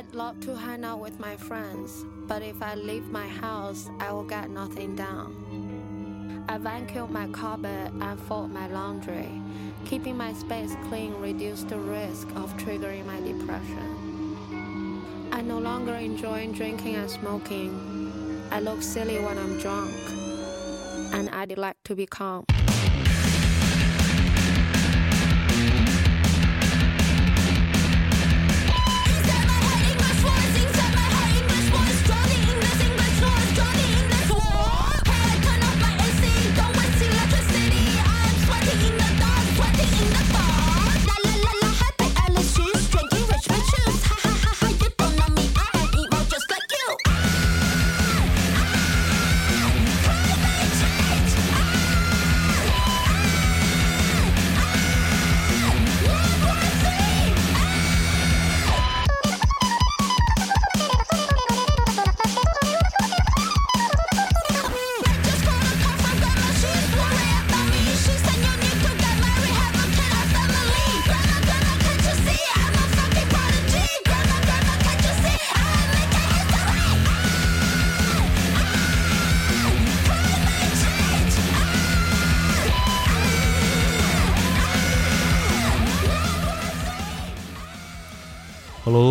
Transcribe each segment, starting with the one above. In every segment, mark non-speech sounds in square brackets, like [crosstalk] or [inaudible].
I'd love to hang out with my friends, but if I leave my house, I will get nothing done. I vacuum my carpet and fold my laundry. Keeping my space clean reduces the risk of triggering my depression. I no longer enjoy drinking and smoking. I look silly when I'm drunk, and I'd like to be calm.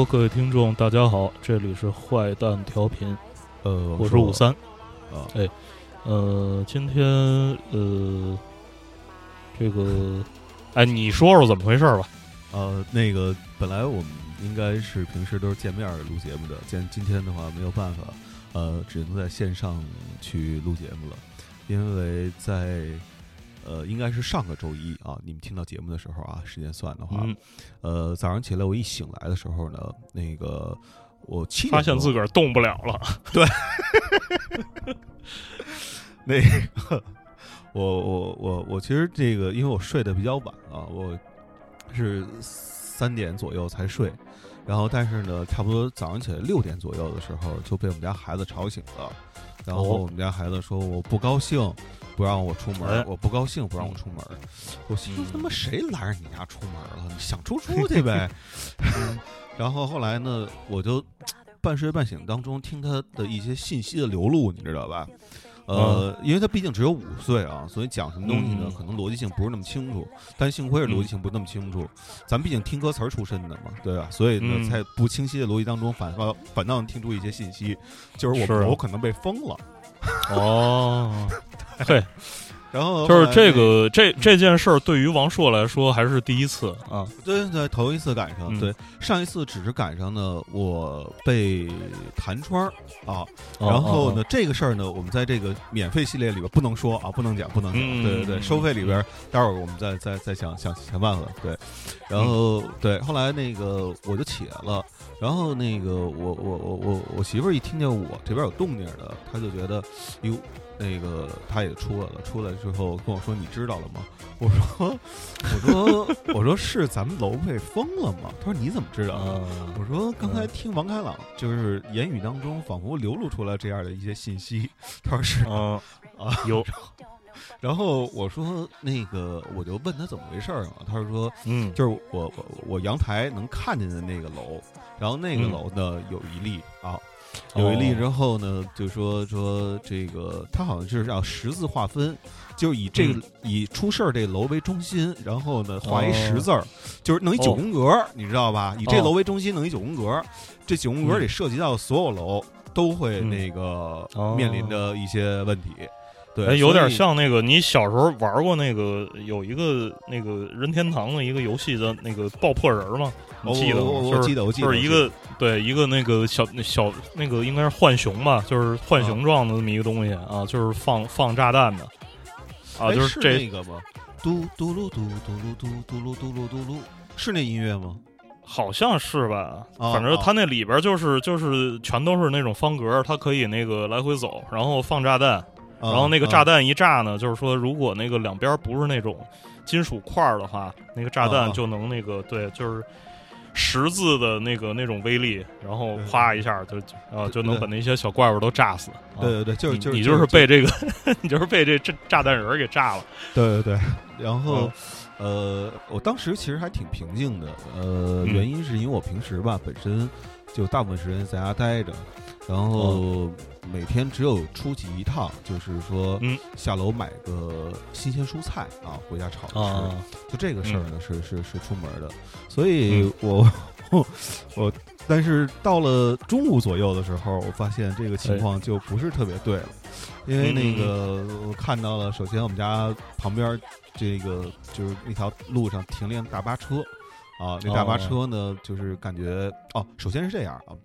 各位听众，大家好，这里是坏蛋调频，呃，我是五三，啊，哎，呃，今天呃，这个，[laughs] 哎，你说说怎么回事吧？呃，那个本来我们应该是平时都是见面录节目的，今今天的话没有办法，呃，只能在线上去录节目了，因为在。呃，应该是上个周一啊，你们听到节目的时候啊，时间算的话，呃，早上起来我一醒来的时候呢，那个我七发现自个儿动不了了，[laughs] 对，[laughs] 那个我我我我其实这个，因为我睡得比较晚啊，我是三点左右才睡，然后但是呢，差不多早上起来六点左右的时候就被我们家孩子吵醒了，然后我们家孩子说我不高兴。不让我出门，我不高兴，不让我出门。我心说他妈谁拦着你家出门了？你想出出去呗。[laughs] 然后后来呢，我就半睡半醒当中听他的一些信息的流露，你知道吧？呃，因为他毕竟只有五岁啊，所以讲什么东西呢，可能逻辑性不是那么清楚。但幸亏是逻辑性不那么清楚，咱毕竟听歌词儿出身的嘛，对吧？所以呢，在不清晰的逻辑当中，反倒反倒能听出一些信息，就是我我可能被封了。[laughs] 哦。[laughs] 对，然后就是这个这这件事儿，对于王朔来说还是第一次啊。对对，头一次赶上。对，上一次只是赶上呢，我被弹窗啊。然后呢，这个事儿呢，我们在这个免费系列里边不能说啊，不能讲，不能讲。对对对，收费里边，待会儿我们再再再想想想办法。对，然后对，后来那个我就起来了，然后那个我我我我我媳妇儿一听见我这边有动静的，她就觉得哟。那个她也出来了，出来之后跟我说：“你知道了吗？”我说：“我说我说是咱们楼被封了吗？”她说：“你怎么知道？”我说：“刚才听王开朗就是言语当中仿佛流露出了这样的一些信息。”他说：“是啊啊有。” [laughs] 然后我说：“那个我就问他怎么回事儿嘛。”他说：“嗯，就是我我我阳台能看见的那个楼，然后那个楼呢有一例啊。”有一例之后呢，就说说这个，他好像就是要十字划分，就以这个以出事儿这楼为中心，然后呢画一十字儿，就是弄一九宫格，你知道吧？以这楼为中心弄一九宫格，这九宫格里涉及到所有楼都会那个面临着一些问题。对，有点像那个你小时候玩过那个有一个那个任天堂的一个游戏的那个爆破人吗？你记得吗？我记得，我记得，就是一个对一个那个小小那个应该是浣熊吧，就是浣熊状的这么一个东西啊，就是放放炸弹的啊，就是这个吗？嘟嘟噜嘟嘟噜嘟嘟噜嘟噜嘟噜，是那音乐吗？好像是吧，反正它那里边就是就是全都是那种方格，它可以那个来回走，然后放炸弹，然后那个炸弹一炸呢，就是说如果那个两边不是那种金属块的话，那个炸弹就能那个对，就是。十字的那个那种威力，然后啪一下就啊就能把那些小怪物都炸死。对对对，就是就是你就是被这个，[laughs] 你就是被这炸炸弹人给炸了。对对对，然后呃，我当时其实还挺平静的，呃，原因是因为我平时吧本身就大部分时间在家待着，然后每天只有出去一趟，就是说下楼买个新鲜蔬菜啊回家炒着吃，就这个事儿呢是是是出门的，所以我 [laughs] 我。但是到了中午左右的时候，我发现这个情况就不是特别对了，因为那个我看到了，首先我们家旁边这个就是那条路上停辆大巴车，啊，那大巴车呢，就是感觉哦，首先是这样啊，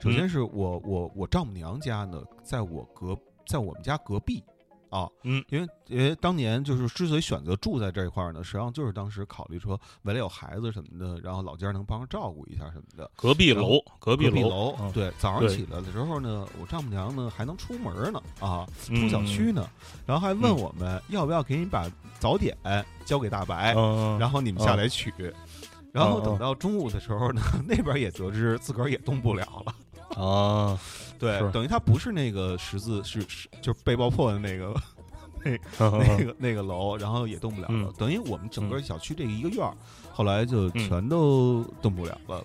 首先是我我我丈母娘家呢，在我隔在我们家隔壁。啊，嗯，因为因为当年就是之所以选择住在这一块儿呢，实际上就是当时考虑说，为了有孩子什么的，然后老家能帮着照顾一下什么的。隔壁楼，隔壁楼，对，早上起来的时候呢，我丈母娘呢还能出门呢，啊，出小区呢，然后还问我们要不要给你把早点交给大白，然后你们下来取。然后等到中午的时候呢，那边也得知自个儿也动不了了。啊，对，等于他不是那个十字，是是就是被爆破的那个，那 [laughs] 那个那个楼，然后也动不了了。等于我们整个小区这一个院儿，后来就全都动不了了。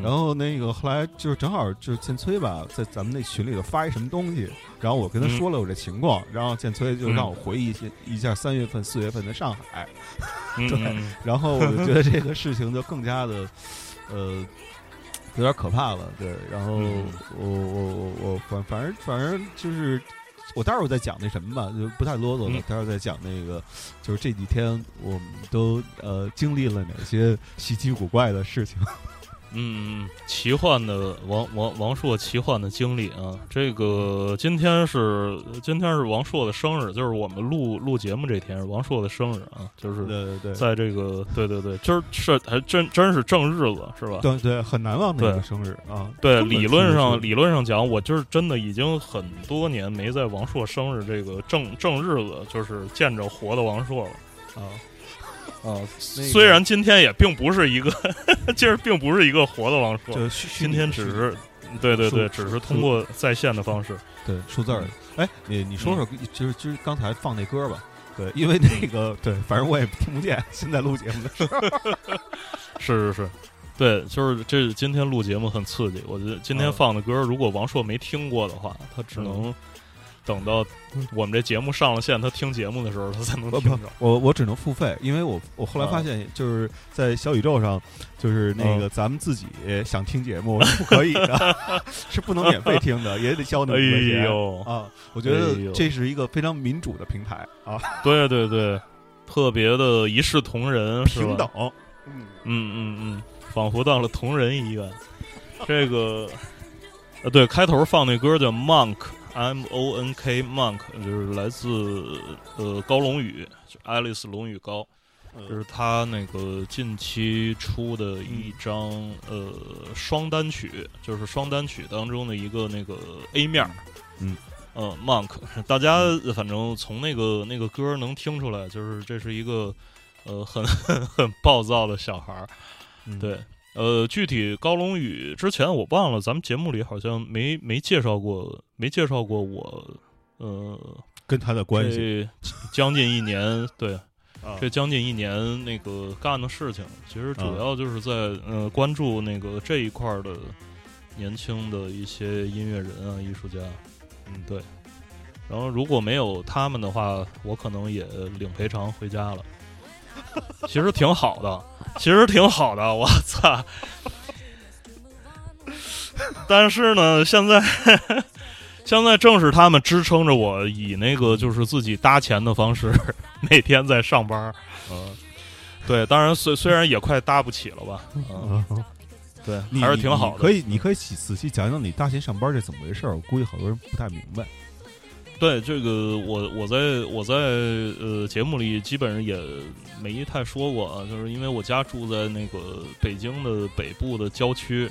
然后那个后来就是正好就是建崔吧，在咱们那群里头发一什么东西，然后我跟他说了我这情况，然后建崔就让我回忆一些一下三月份、四月份的上海。[laughs] 对，然后我就觉得这个事情就更加的，呃。有点可怕了，对。然后我我我我反反正反正就是，我待会儿再讲那什么吧，就不太啰嗦了。待会儿再讲那个，就是这几天我们都呃经历了哪些稀奇古怪的事情。嗯，奇幻的王王王朔奇幻的经历啊，这个今天是今天是王朔的生日，就是我们录录节目这天是王朔的生日啊，就是对对对，在这个对对对，今儿是还真真是正日子是吧？对对，很难忘的一个生日啊。对，理论上理论上讲，我就是真的已经很多年没在王朔生日这个正正日子，就是见着活的王朔了啊。啊，虽然今天也并不是一个，[laughs] 今儿并不是一个活的王朔，今天只是，对对对，只是通过在线的方式，对，数字儿。哎，你你说说，就是就是刚才放那歌吧，对，因为那个对，反正我也听不见。现在录节目的时候，[laughs] 是是是，对，就是这今天录节目很刺激。我觉得今天放的歌，如果王硕没听过的话，他只能。等到我们这节目上了线，他听节目的时候，他才能听着。我我只能付费，因为我我后来发现，就是在小宇宙上，就是那个咱们自己想听节目是不可以的，[laughs] 是不能免费听的，也得交那么多钱啊。我觉得这是一个非常民主的平台啊。[laughs] 对对对，特别的一视同仁，平等。嗯嗯嗯嗯，仿佛到了同仁医院。这个呃，对，开头放那歌叫《Monk》。M O N K Monk 就是来自呃高龙宇，就爱丽丝龙宇高，就是他那个近期出的一张呃双单曲，就是双单曲当中的一个那个 A 面，嗯呃 Monk，大家反正从那个那个歌能听出来，就是这是一个呃很 [laughs] 很暴躁的小孩儿，对。呃，具体高龙宇之前我忘了，咱们节目里好像没没介绍过，没介绍过我，呃，跟他的关系。将近一年，对，这将近一年那个干的事情，其实主要就是在呃关注那个这一块的年轻的一些音乐人啊、艺术家。嗯，对。然后如果没有他们的话，我可能也领赔偿回家了。[laughs] 其实挺好的，其实挺好的，我操！[laughs] 但是呢，现在 [laughs] 现在正是他们支撑着我，以那个就是自己搭钱的方式，每天在上班。嗯，对，当然虽虽然也快搭不起了吧。嗯，对，还是挺好的。可以，你可以仔细讲讲你搭钱上班这怎么回事？我估计好多人不太明白。对这个，我我在我在呃节目里基本上也没太说过啊，就是因为我家住在那个北京的北部的郊区，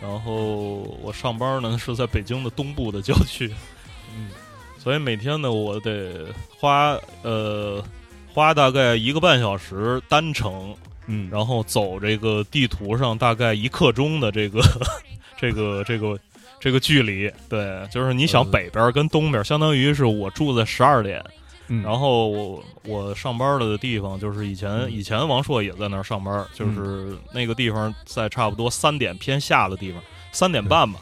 然后我上班呢是在北京的东部的郊区，嗯，所以每天呢我得花呃花大概一个半小时单程，嗯，然后走这个地图上大概一刻钟的这个这个 [laughs] 这个。这个距离，对，就是你想北边跟东边，相当于是我住在十二点，然后我我上班的地方就是以前以前王硕也在那儿上班，就是那个地方在差不多三点偏下的地方，三点半吧。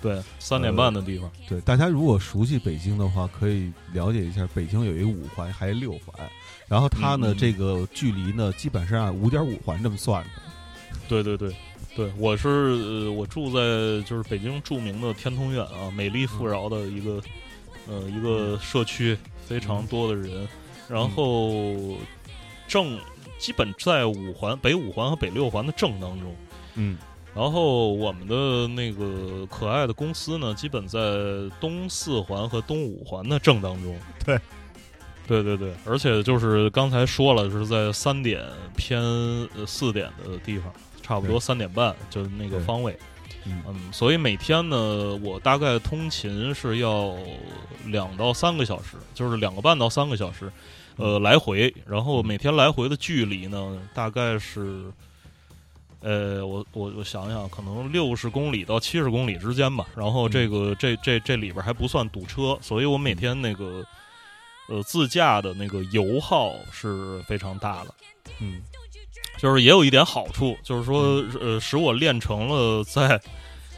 对，三点半的地方。对，大家如果熟悉北京的话，可以了解一下，北京有一个五环，还有六环，然后它呢，这个距离呢，基本上按五点五环这么算的。对对对，对，我是我住在就是北京著名的天通苑啊，美丽富饶的一个呃一个社区，非常多的人，然后正基本在五环北五环和北六环的正当中，嗯。然后我们的那个可爱的公司呢，基本在东四环和东五环的正当中。[laughs] 对，对对对，而且就是刚才说了，是在三点偏四点的地方，差不多三点半就那个方位。嗯，所以每天呢，我大概通勤是要两到三个小时，就是两个半到三个小时，呃，来回。然后每天来回的距离呢，大概是。呃，我我我想想，可能六十公里到七十公里之间吧。然后这个这这这里边还不算堵车，所以我每天那个呃自驾的那个油耗是非常大的。嗯，就是也有一点好处，就是说呃使我练成了在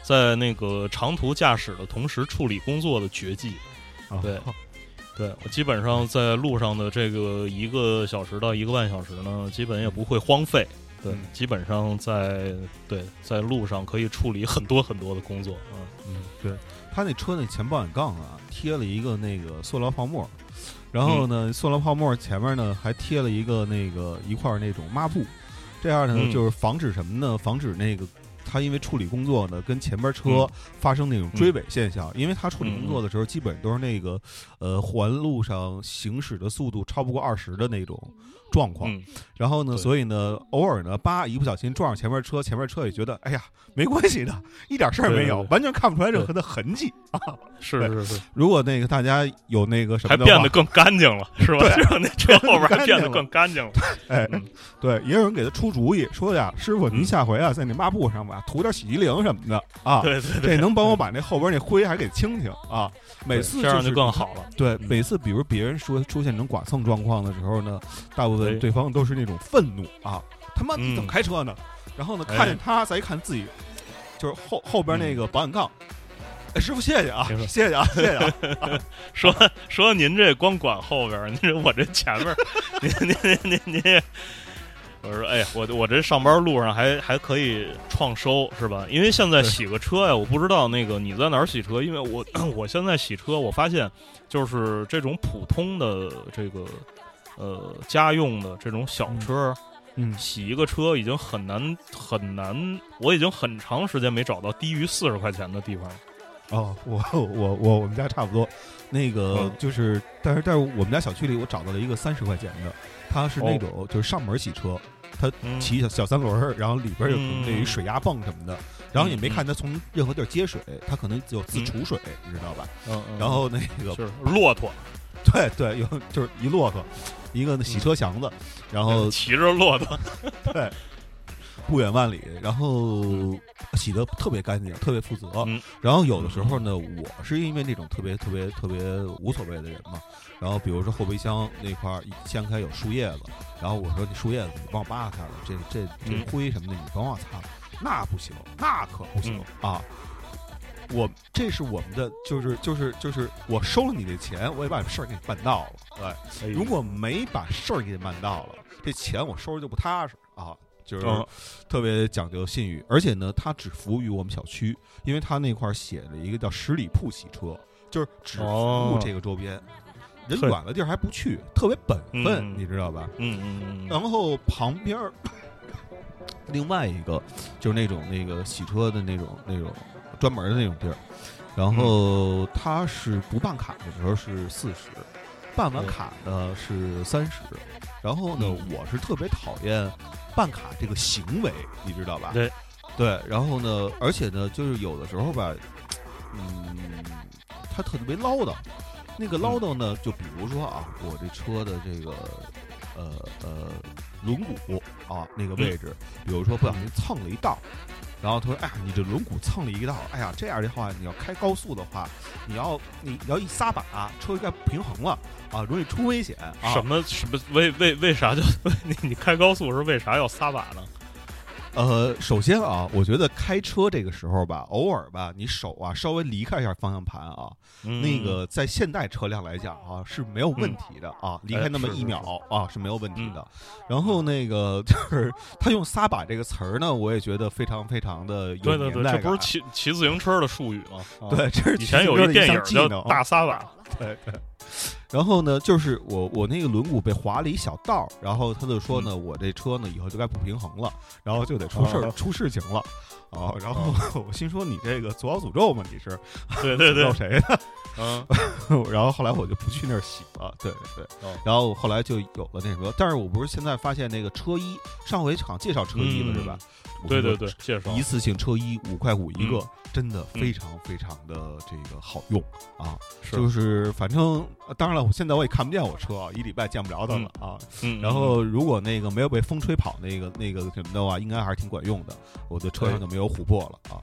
在那个长途驾驶的同时处理工作的绝技。对，对我基本上在路上的这个一个小时到一个半小时呢，基本也不会荒废。对，基本上在对在路上可以处理很多很多的工作啊。嗯，对他那车那前保险杠啊贴了一个那个塑料泡沫，然后呢，塑料泡沫前面呢还贴了一个那个一块那种抹布，这样呢就是防止什么呢？防止那个他因为处理工作呢跟前边车发生那种追尾现象，因为他处理工作的时候基本都是那个呃环路上行驶的速度超不过二十的那种。状况，然后呢，所以呢，偶尔呢，叭，一不小心撞上前面车，前面车也觉得，哎呀，没关系的，一点事儿没有，完全看不出来任何的痕迹啊。是是是，如果那个大家有那个什么，还变得更干净了，是吧？让那车后边还变得更干净了。哎，对，也有人给他出主意，说呀，师傅，您下回啊，在那抹布上吧，涂点洗涤灵什么的啊，对对对，这能帮我把那后边那灰还给清清啊。每次这样就更好了。对，每次比如别人说出现这种剐蹭状况的时候呢，大部分。对方都是那种愤怒啊！他妈你怎么开车呢？然后呢，看见他再一看自己，就是后后边那个保险杠。哎，师傅谢谢啊，谢谢啊，[laughs] 谢谢啊！说说您这光管后边，您这我这前面，[laughs] 您您您您您，我说哎呀，我我这上班路上还还可以创收是吧？因为现在洗个车呀，我不知道那个你在哪儿洗车，因为我 [coughs] 我现在洗车，我发现就是这种普通的这个。呃，家用的这种小车，嗯，洗一个车已经很难很难，我已经很长时间没找到低于四十块钱的地方了。哦，我我我我们家差不多，那个就是，但是但是我们家小区里我找到了一个三十块钱的，它是那种就是上门洗车，它骑小小三轮，然后里边有那于水压泵什么的，然后也没看它从任何地儿接水，它可能有自储水，你知道吧？嗯，然后那个就是骆驼，[laughs] 对对，有就是一骆驼。一个洗车祥子，然后 [laughs] 骑着骆驼，[laughs] 对，不远万里，然后洗的特别干净，特别负责。然后有的时候呢，我是因为那种特别特别特别无所谓的人嘛。然后比如说后备箱那块儿掀开有树叶子，然后我说你树叶子你帮我扒开了，这这这灰什么的你帮我擦，那不行，那可不行啊。我这是我们的，就是就是就是我收了你的钱，我也把事儿给你办到了。对，如果没把事儿给你办到了，这钱我收着就不踏实啊。就是特别讲究信誉，而且呢，他只服务于我们小区，因为他那块儿写了一个叫十里铺洗车，就是只服务这个周边，人远的地儿还不去，特别本分，你知道吧？嗯嗯嗯。然后旁边另外一个就是那种那个洗车的那种那种。专门的那种地儿，然后他是不办卡的时候是四十，办完卡呢是三十。然后呢，我是特别讨厌办卡这个行为，你知道吧？对，对。然后呢，而且呢，就是有的时候吧，嗯，他特别唠叨。那个唠叨呢，就比如说啊，我这车的这个呃呃轮毂啊那个位置，比如说不小心蹭了一道。然后他说：“哎呀，你这轮毂蹭了一道，哎呀，这样的话，你要开高速的话，你要你要一撒把，车就该不平衡了啊，容易出危险。什么什么？为为为啥就 [laughs] 你你开高速是为啥要撒把呢？”呃，首先啊，我觉得开车这个时候吧，偶尔吧，你手啊稍微离开一下方向盘啊，那个在现代车辆来讲啊是没有问题的啊，离开那么一秒啊是没有问题的。然后那个就是他用“撒把”这个词儿呢，我也觉得非常非常的有年代感。这不是骑骑自行车的术语吗？对，这是以前有一电影叫《大撒把》。[laughs] 对对。然后呢，就是我我那个轮毂被划了一小道，然后他就说呢，我这车呢以后就该不平衡了，然后就得出事儿出事情了，啊，然后 [laughs] 我心说你这个左小诅咒吗？你是？对对对，[laughs] 谁呢？嗯，[laughs] 然后后来我就不去那儿洗了，对对，然后后来就有了那什么，但是我不是现在发现那个车衣，上回好像介绍车衣了是吧？对对对，介绍一次性车衣五块五一个，真的非常非常的这个好用啊！就是反正当然了，我现在我也看不见我车啊，一礼拜见不着它了啊。然后如果那个没有被风吹跑，那个那个什么的话，应该还是挺管用的。我的车上就没有琥珀了啊。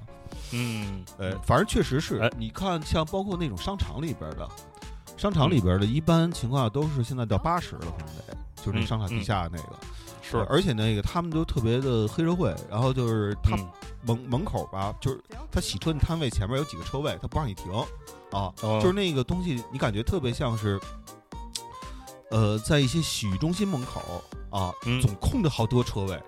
嗯，呃，反正确实是。你看，像包括那种商场里边的，商场里边的一般情况下都是现在到八十了，可能得就是那商场地下那个。是，而且那个他们都特别的黑社会，然后就是他门门口吧，就是他洗车的摊位前面有几个车位，他不让你停，啊，就是那个东西，你感觉特别像是，呃，在一些洗浴中心门口啊，总空着好多车位，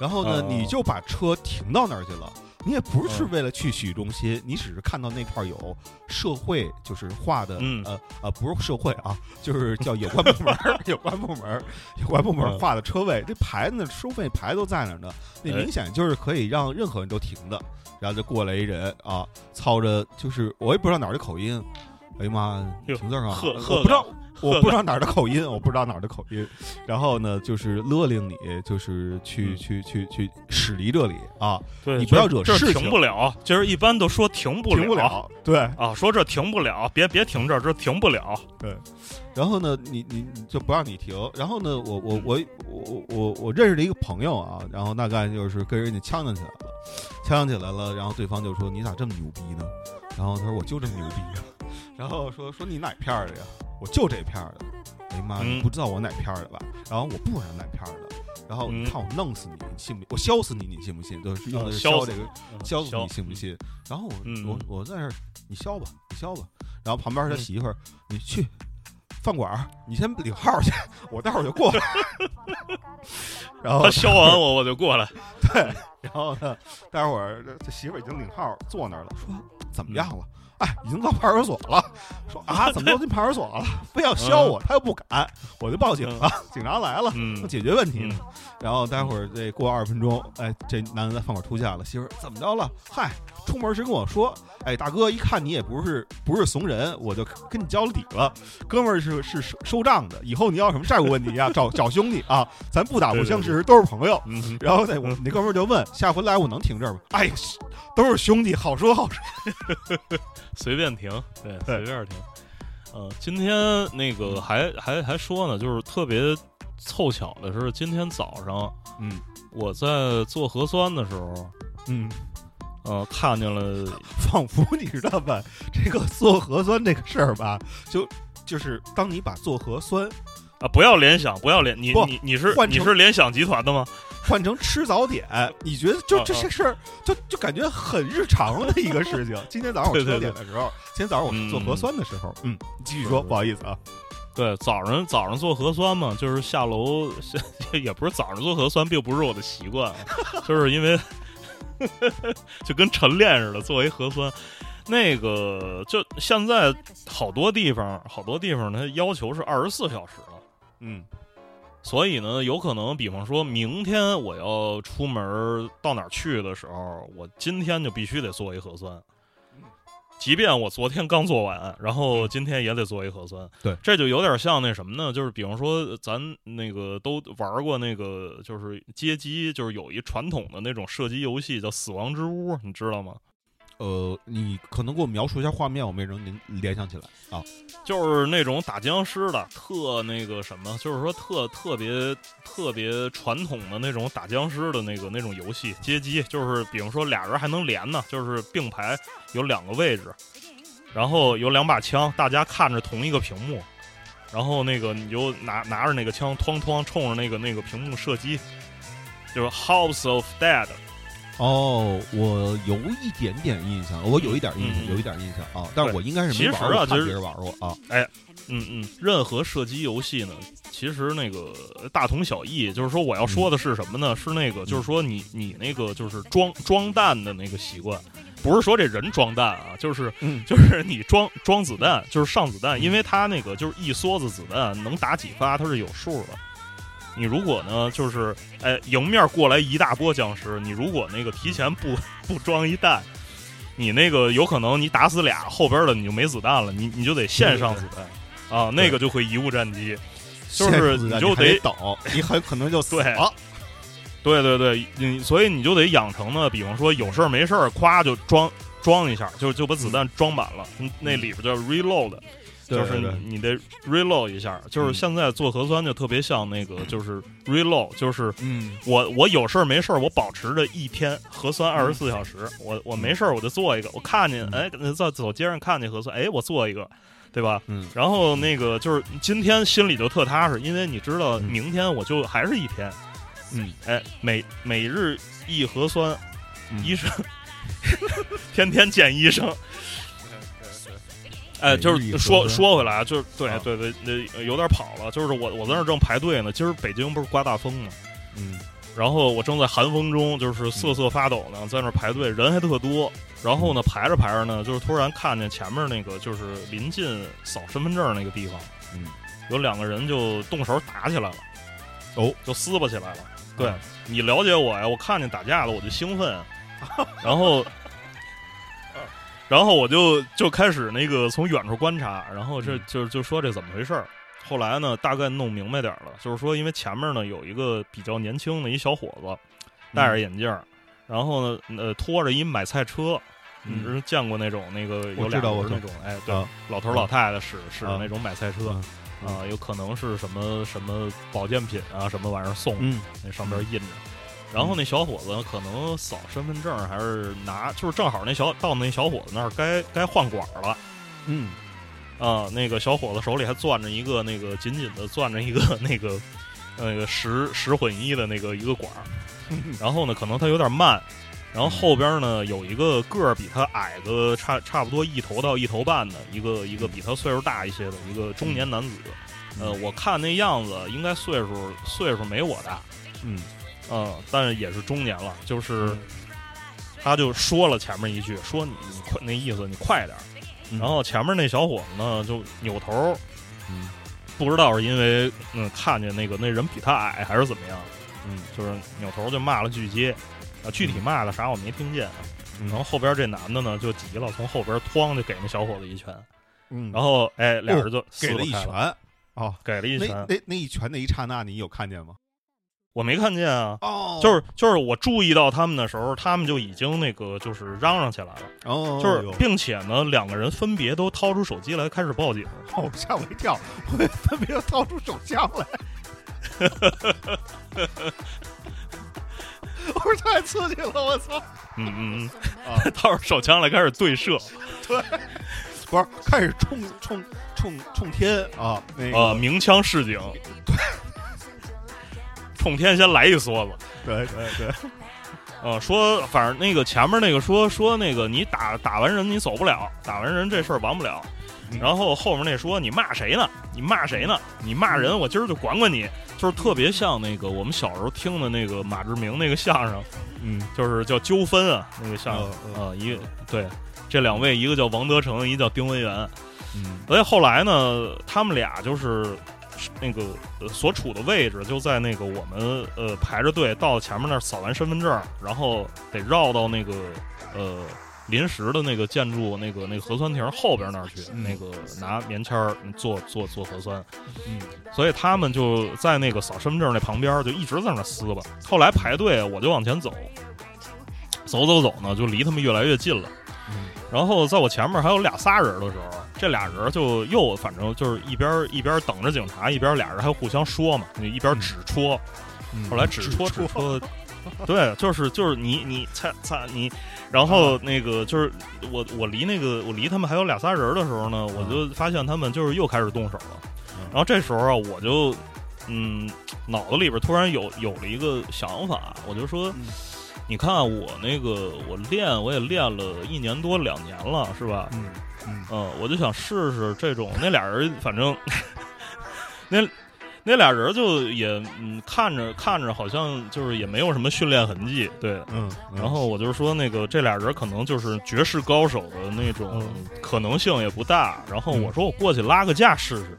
然后呢，你就把车停到那儿去了。你也不是为了去洗浴中心，你只是看到那块有社会，就是画的，呃呃，不是社会啊，就是叫有关部门，[laughs] 有关部门，有关部门画的车位，这牌子收费牌都在那呢，那明显就是可以让任何人都停的。然后就过来一人啊，操着就是我也不知道哪儿的口音，哎呀妈，停字啊，我不知道。[laughs] 我不知道哪儿的口音，我不知道哪儿的口音，然后呢，就是勒令你，就是去去去去驶离这里啊！对，你不要惹事情。停不了，就是一般都说停不了，停不了。对啊，说这停不了，别别停这儿，这停不了。对，然后呢，你你就不让你停。然后呢，我我我我我我认识的一个朋友啊，然后大概就是跟人家呛呛起来了，呛呛起来了，然后对方就说：“你咋这么牛逼呢？”然后他说：“我就这么牛逼。”然后说：“说你哪片儿的呀？”我就这片儿的，哎呀妈，你不知道我哪片儿的吧？然后我不是哪片儿的，然后你看我弄死你，你信不？我削死你，你信不信？就是用的是削这个，削死你信不信？然后我我我在这儿，你削吧，你削吧。然后旁边他媳妇儿，你去饭馆，你先领号去，我待会儿就过来。[laughs] 然后他削完我，我就过来。对，然后呢，待会儿这媳妇儿已经领号坐那儿了，说怎么样了？哎，已经到派出所了。说啊，[laughs] 怎么都进派出所了？非要削我，他又不敢，我就报警了。警察来了，要解决问题。然后待会儿这过二十分钟，哎，这男的在饭馆出现了。媳妇儿怎么着了？嗨，出门时跟我说，哎，大哥，一看你也不是不是怂人，我就跟你交了底了。哥们儿是是收收账的，以后你要什么债务问题呀，找 [laughs] 找兄弟啊，咱不打不相识，都是朋友。然后那我那哥们儿就问，下回来我能停这儿吗？哎呀，都是兄弟，好说好说。[laughs] 随便停，对，随便停。呃，今天那个还还还说呢，就是特别凑巧的是，今天早上，嗯，我在做核酸的时候，嗯，呃，看见了，仿 [laughs] 佛你知道吧？这个做核酸这个事儿吧，就就是当你把做核酸啊，不要联想，不要联，你你你是你是联想集团的吗？换成吃早点，[laughs] 你觉得就这些事儿，就就感觉很日常的一个事情。[laughs] 今天早上我吃早点的时候，今天早上我做核酸的时候，嗯，继续说，不好意思啊。对，早上早上做核酸嘛，就是下楼，也不是早上做核酸，并不是我的习惯，就是因为 [laughs] 就跟晨练似的，做一核酸。那个就现在好多地方，好多地方它要求是二十四小时了，嗯。所以呢，有可能，比方说明天我要出门到哪儿去的时候，我今天就必须得做一核酸，即便我昨天刚做完，然后今天也得做一核酸。对，这就有点像那什么呢？就是比方说咱那个都玩过那个，就是街机，就是有一传统的那种射击游戏叫《死亡之屋》，你知道吗？呃，你可能给我描述一下画面，我没能联联想起来啊。就是那种打僵尸的，特那个什么，就是说特特别特别传统的那种打僵尸的那个那种游戏街机，就是比方说俩人还能连呢，就是并排有两个位置，然后有两把枪，大家看着同一个屏幕，然后那个你就拿拿着那个枪，哐哐冲着那个那个屏幕射击，就是 House of Dead。哦，我有一点点印象，我有一点印象，有一点印象啊，但是我应该是没玩过，别人玩过啊。哎，嗯嗯，任何射击游戏呢，其实那个大同小异。就是说，我要说的是什么呢？是那个，就是说，你你那个就是装装弹的那个习惯，不是说这人装弹啊，就是就是你装装子弹，就是上子弹，因为它那个就是一梭子子弹能打几发，它是有数的。你如果呢，就是哎，迎面过来一大波僵尸，你如果那个提前不 [laughs] 不装一弹，你那个有可能你打死俩，后边的你就没子弹了，你你就得线上子弹。啊，那个就会贻误战机，就是你就得等，你很可能就死。了。对对对，你所以你就得养成呢，比方说有事儿没事儿，咵就装装一下，就就把子弹装满了，那里边叫 reload。就是你得 reload 一下，就是现在做核酸就特别像那个，就是 reload，就是嗯，我我有事儿没事儿，我保持着一天核酸二十四小时，我我没事儿我就做一个，我看见哎在走街上看见核酸，哎我做一个，对吧？嗯，然后那个就是今天心里就特踏实，因为你知道明天我就还是一天，嗯，哎每每日一核酸，医生 [laughs] 天天见医生。哎，就是说说回来啊，就是对对对，那有点跑了。就是我我在那正排队呢，今儿北京不是刮大风吗？嗯，然后我正在寒风中，就是瑟瑟发抖呢，在那排队，人还特多。然后呢，排着排着呢，就是突然看见前面那个就是临近扫身份证那个地方，嗯，有两个人就动手打起来了，哦，就撕巴起来了。对你了解我呀，我看见打架了我就兴奋，然后。然后我就就开始那个从远处观察，然后这就就说这怎么回事儿。后来呢，大概弄明白点儿了，就是说，因为前面呢有一个比较年轻的一小伙子，戴着眼镜，然后呢呃拖着一买菜车，你是见过那种那个有俩人那种哎对，老头老太太使使的那种买菜车啊，有可能是什么什么保健品啊什么玩意儿送，那上边印着。然后那小伙子可能扫身份证还是拿，就是正好那小到那小伙子那儿该该换管了，嗯，啊，那个小伙子手里还攥着一个那个紧紧的攥着一个那个那个十十混一的那个一个管儿，[laughs] 然后呢可能他有点慢，然后后边呢有一个个儿比他矮个差差不多一头到一头半的一个一个比他岁数大一些的一个中年男子，呃，我看那样子应该岁数岁数没我大，嗯。嗯，但是也是中年了，就是，他就说了前面一句，说你你快那意思你快点然后前面那小伙子呢就扭头，嗯，不知道是因为嗯看见那个那人比他矮还是怎么样，嗯，就是扭头就骂了句街，啊，具体骂的啥我没听见，然后后边这男的呢就急了，从后边哐就给那小伙子一拳，嗯，然后哎俩人就给了一拳，哦，给了一拳，那那一拳那一刹那你有看见吗？我没看见啊，哦，就是就是我注意到他们的时候，他们就已经那个就是嚷嚷起来了，哦，就是并且呢，两个人分别都掏出手机来开始报警，[laughs] 哦，吓我一跳，我 [laughs] 分别掏出手枪来，[laughs] 我说太刺激了，我操，嗯嗯嗯，啊，掏出手枪来开始对射，对，不是开始冲冲冲冲天啊，那个。鸣枪示警，对。冲天先来一梭子，对对对，[laughs] 呃，说反正那个前面那个说说那个你打打完人你走不了，打完人这事儿完不了。然后后面那说你骂谁呢？你骂谁呢？你骂人，我今儿就管管你。就是特别像那个我们小时候听的那个马志明那个相声，嗯，就是叫纠纷啊，那个相声啊，一对这两位，一个叫王德成，一个叫丁文元，嗯，所以后来呢，他们俩就是。那个所处的位置就在那个我们呃排着队到前面那儿扫完身份证，然后得绕到那个呃临时的那个建筑那个那个核酸亭后边那儿去，那个拿棉签儿做做做核酸。嗯，所以他们就在那个扫身份证那旁边就一直在那撕吧。后来排队我就往前走，走走走呢就离他们越来越近了。然后在我前面还有俩仨人的时候，这俩人就又反正就是一边一边等着警察，一边俩人还互相说嘛，一边指戳，后来指戳指戳，[laughs] [laughs] 对，就是就是你你猜猜你，然后那个就是我我离那个我离他们还有俩仨人的时候呢，我就发现他们就是又开始动手了，然后这时候啊，我就嗯脑子里边突然有有了一个想法，我就说。你看我那个，我练我也练了一年多两年了，是吧？嗯嗯，我就想试试这种。那俩人反正，[laughs] 那那俩人就也嗯看着看着好像就是也没有什么训练痕迹，对，嗯。然后我就说那个这俩人可能就是绝世高手的那种可能性也不大。然后我说我过去拉个架试试。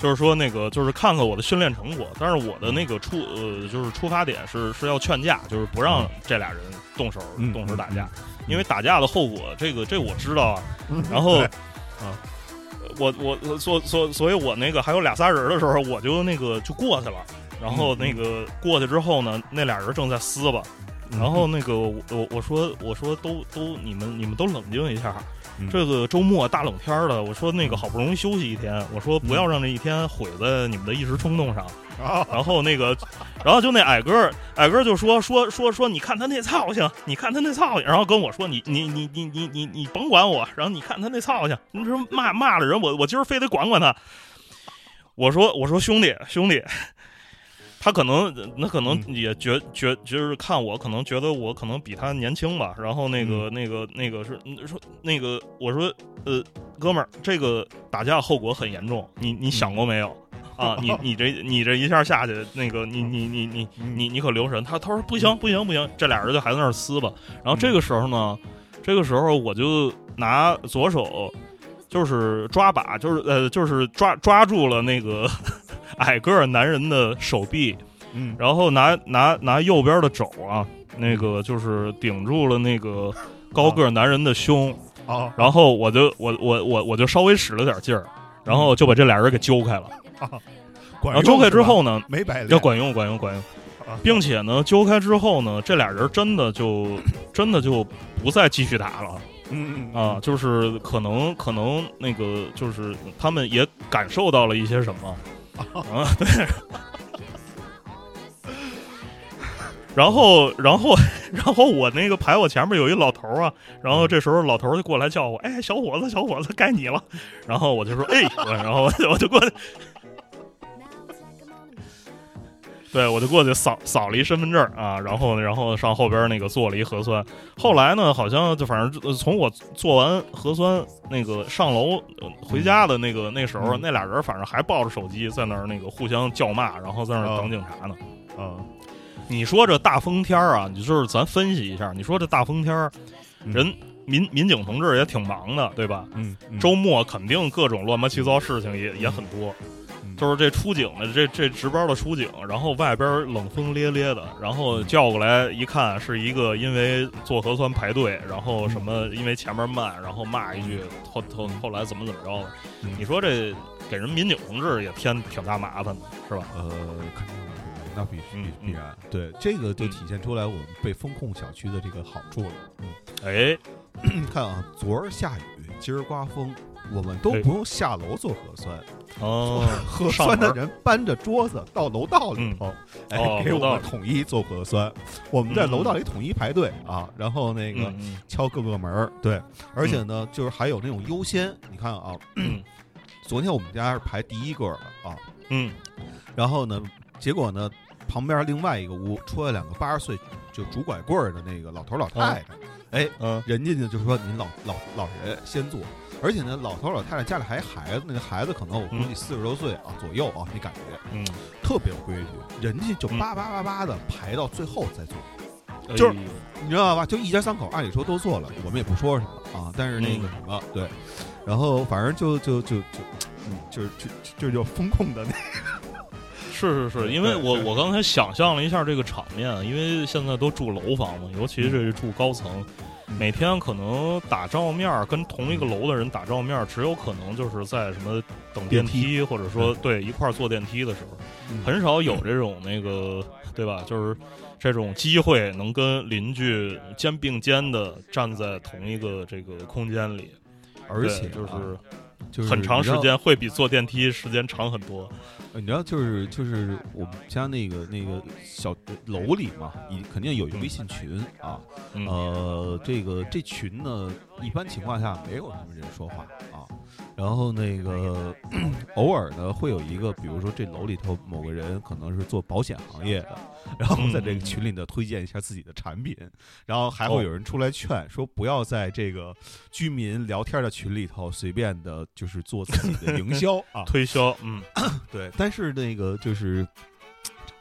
就是说，那个就是看看我的训练成果，但是我的那个出呃，就是出发点是是要劝架，就是不让这俩人动手动手打架，因为打架的后果，这个这我知道啊。[laughs] 然后啊，我我所所所以，我那个还有俩仨人的时候，我就那个就过去了。然后那个过去之后呢，那俩人正在撕吧，然后那个我我说我说都都你们你们都冷静一下。这个周末大冷天的，我说那个好不容易休息一天，我说不要让这一天毁在你们的一时冲动上。[laughs] 然后那个，然后就那矮哥矮哥就说说说说，你看他那操性，你看他那操性，然后跟我说你你你你你你你甭管我，然后你看他那操性，你说骂骂了人，我我今儿非得管管他。我说我说兄弟兄弟。他可能那可能也觉觉就是看我可能觉得我可能比他年轻吧，然后那个那个那个是说那个我说呃哥们儿这个打架后果很严重，你你想过没有啊？你你这你这一下下去那个你你你你你你可留神。他他说不行不行不行，这俩人就还在那儿撕吧。然后这个时候呢，这个时候我就拿左手就是抓把，就是呃就是抓抓住了那个。矮个男人的手臂，嗯，然后拿拿拿右边的肘啊，那个就是顶住了那个高个男人的胸啊，然后我就我我我我就稍微使了点劲儿，然后就把这俩人给揪开了。啊。然后揪开之后呢，没白要管用管用管用，并且呢，揪开之后呢，这俩人真的就真的就不再继续打了，嗯。啊，就是可能可能那个就是他们也感受到了一些什么。啊，对，然后，然后，然后我那个排我前面有一老头啊，然后这时候老头就过来叫我，哎，小伙子，小伙子，该你了。然后我就说，哎，然后我就过去。对，我就过去扫扫了一身份证啊，然后然后上后边那个做了一核酸。后来呢，好像就反正从我做完核酸那个上楼回家的那个那时候，那俩人反正还抱着手机在那儿那个互相叫骂，然后在那儿等警察呢。啊，你说这大风天啊，你就是咱分析一下，你说这大风天人民民警同志也挺忙的，对吧？嗯，周末肯定各种乱七八糟事情也也很多。就是这出警的这这值班的出警，然后外边冷风咧咧的，然后叫过来一看，是一个因为做核酸排队，然后什么因为前面慢，然后骂一句，后后后来怎么怎么着的？你说这给人民警同志也添挺大麻烦的，是吧？呃，肯定的，那必须必然。对，这个就体现出来我们被风控小区的这个好处了。嗯，哎，[clears throat] 看啊，昨儿下雨，今儿刮风。我们都不用下楼做核酸，哦，[laughs] 核酸的人搬着桌子到楼道里头，哎，给我们统一做核酸。我们在楼道里统一排队啊，然后那个敲各个门儿，对，而且呢，就是还有那种优先。你看啊，[clears throat] 昨天我们家是排第一个的啊，嗯，然后呢，结果呢，旁边另外一个屋出来两个八十岁就拄拐棍儿的那个老头老太太，哎，嗯，人家呢就说您老老老人先坐。而且呢，老头老太太家里还孩子，那个孩子可能我估计四十多岁啊左右啊，你感觉，嗯，特别有规矩，人家就叭叭叭叭的排到最后再做，就是你知道吧？就一家三口，按理说都做了，我们也不说什么啊。但是那个什么，对，然后反正就就就就，嗯，就是就就就风控的那个，是是是，因为我我刚才想象了一下这个场面，因为现在都住楼房嘛，尤其是住高层。每天可能打照面跟同一个楼的人打照面，只有可能就是在什么等电梯，或者说对一块坐电梯的时候，很少有这种那个对吧？就是这种机会能跟邻居肩并肩的站在同一个这个空间里，而且就是。就是很长时间会比坐电梯时间长很多。你知道，就是就是我们家那个那个小楼里嘛，你肯定有一个微信群啊。呃，这个这群呢，一般情况下没有什么人说话啊。然后那个 [clears throat] 偶尔呢，会有一个，比如说这楼里头某个人可能是做保险行业的，然后在这个群里呢推荐一下自己的产品，然后还会有人出来劝说不要在这个居民聊天的群里头随便的，就是做自己的营销啊，[laughs] 推销。嗯，[coughs] 对。但是那个就是，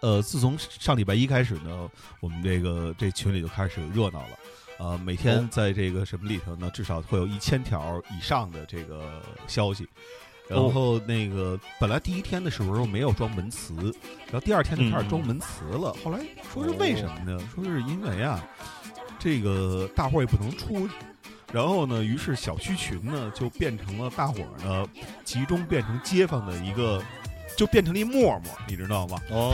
呃，自从上礼拜一开始呢，我们这个这群里就开始热闹了。呃，每天在这个什么里头呢？至少会有一千条以上的这个消息。然后那个本来第一天的时候没有装门词，然后第二天就开始装门词了。后来说是为什么呢？说是因为啊，这个大伙儿也不能出，然后呢，于是小区群呢就变成了大伙儿呢集中变成街坊的一个，就变成了一陌陌，你知道吗？哦。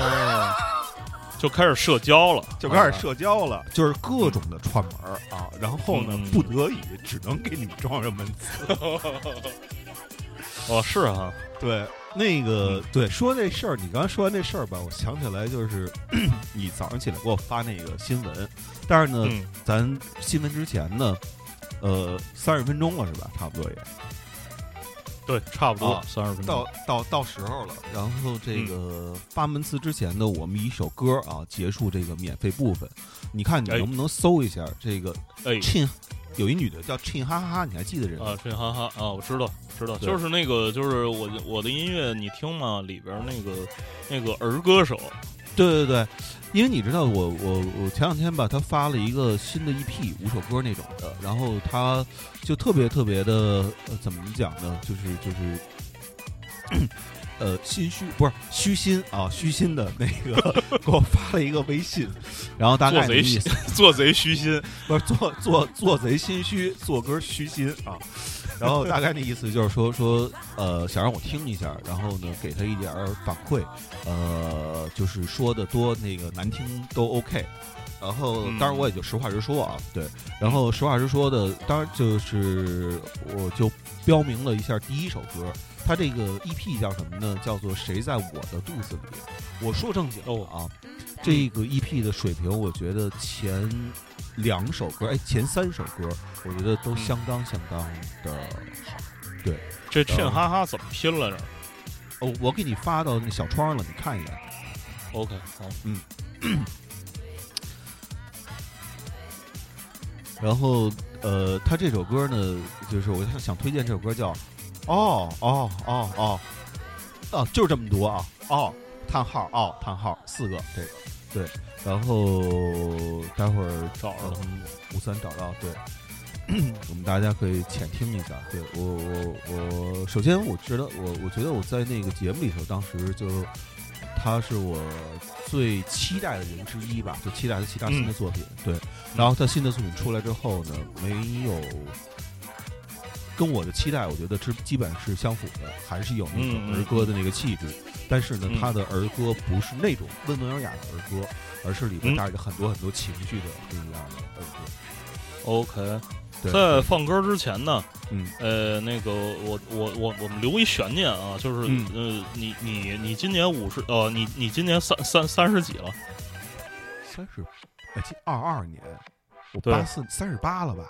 就开始社交了，就开始社交了，就是各种的串门啊，然后呢，不得已只能给你们装上门磁。[laughs] 哦，是啊，对，那个对，说这事儿，你刚才说完这事儿吧，我想起来就是 [clears throat] 你早上起来给我发那个新闻，但是呢，咱新闻之前呢，呃，三十分钟了是吧？差不多也。对，差不多三十分钟，到到到时候了。然后这个八门词之前呢，我们一首歌啊结束这个免费部分。你看你能不能搜一下这个？哎，沁有一女的叫沁哈哈，你还记得人啊？沁哈哈啊，我知道知道，就是那个就是我我的音乐你听吗？里边那个那个儿歌手。对对对，因为你知道，我我我前两天吧，他发了一个新的 EP，五首歌那种的，然后他就特别特别的，呃，怎么讲呢？就是就是，呃，心虚不是虚心啊，虚心的那个 [laughs] 给我发了一个微信，然后大概做贼虚心，不是做做做贼心虚，做歌虚心啊。然后大概的意思就是说说，呃，想让我听一下，然后呢，给他一点反馈，呃，就是说的多那个难听都 OK。然后当然我也就实话实说啊，对。然后实话实说的，当然就是我就标明了一下第一首歌，它这个 EP 叫什么呢？叫做《谁在我的肚子里》。我说正经啊，这个 EP 的水平，我觉得前。两首歌，哎，前三首歌，我觉得都相当相当的好。对，这欠哈哈怎么拼来着？哦，我给你发到那小窗了，你看一眼。OK，好，嗯。然后，呃，他这首歌呢，就是我想推荐这首歌，叫“哦哦哦哦哦”，就是这么读啊，哦，叹号，哦，叹号，四个，这个，对。然后待会儿找着吴三找到对，[clears throat] 我们大家可以浅听一下。对我我我首先我觉得我我觉得我在那个节目里头，当时就他是我最期待的人之一吧，就期待他其他新的作品。对，然后他新的作品出来之后呢，没有跟我的期待，我觉得是基本是相符的，还是有那种儿歌的那个气质。但是呢，他的儿歌不是那种温文尔雅的儿歌。而是里边带着很多很多情绪的不一样的儿歌。OK，在放歌之前呢，嗯，呃，那个我我我我们留一悬念啊，就是呃，你你你今年五十呃，你你今年三三三十几了？三十，哎，今二二年，我八四三十八了吧？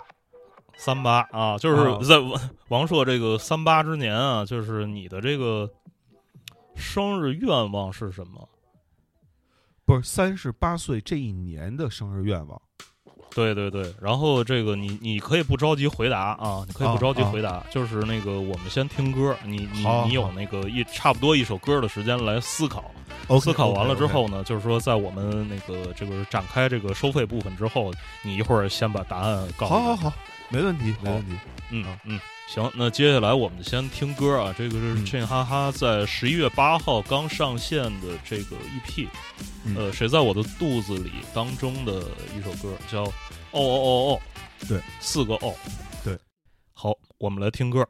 三八啊，就是在王 [laughs] 王朔这个三八之年啊，就是你的这个生日愿望是什么？不是三十八岁这一年的生日愿望，对对对。然后这个你你可以不着急回答啊，你可以不着急回答，就是那个我们先听歌，你你你有那个一差不多一首歌的时间来思考，思考完了之后呢，就是说在我们那个这个展开这个收费部分之后，你一会儿先把答案告诉。好好好，没问题，没问题。嗯嗯。行，那接下来我们先听歌啊。这个是趁哈哈在十一月八号刚上线的这个 EP，呃，谁在我的肚子里当中的一首歌，叫哦哦哦哦，对，四个哦，对，好，我们来听歌。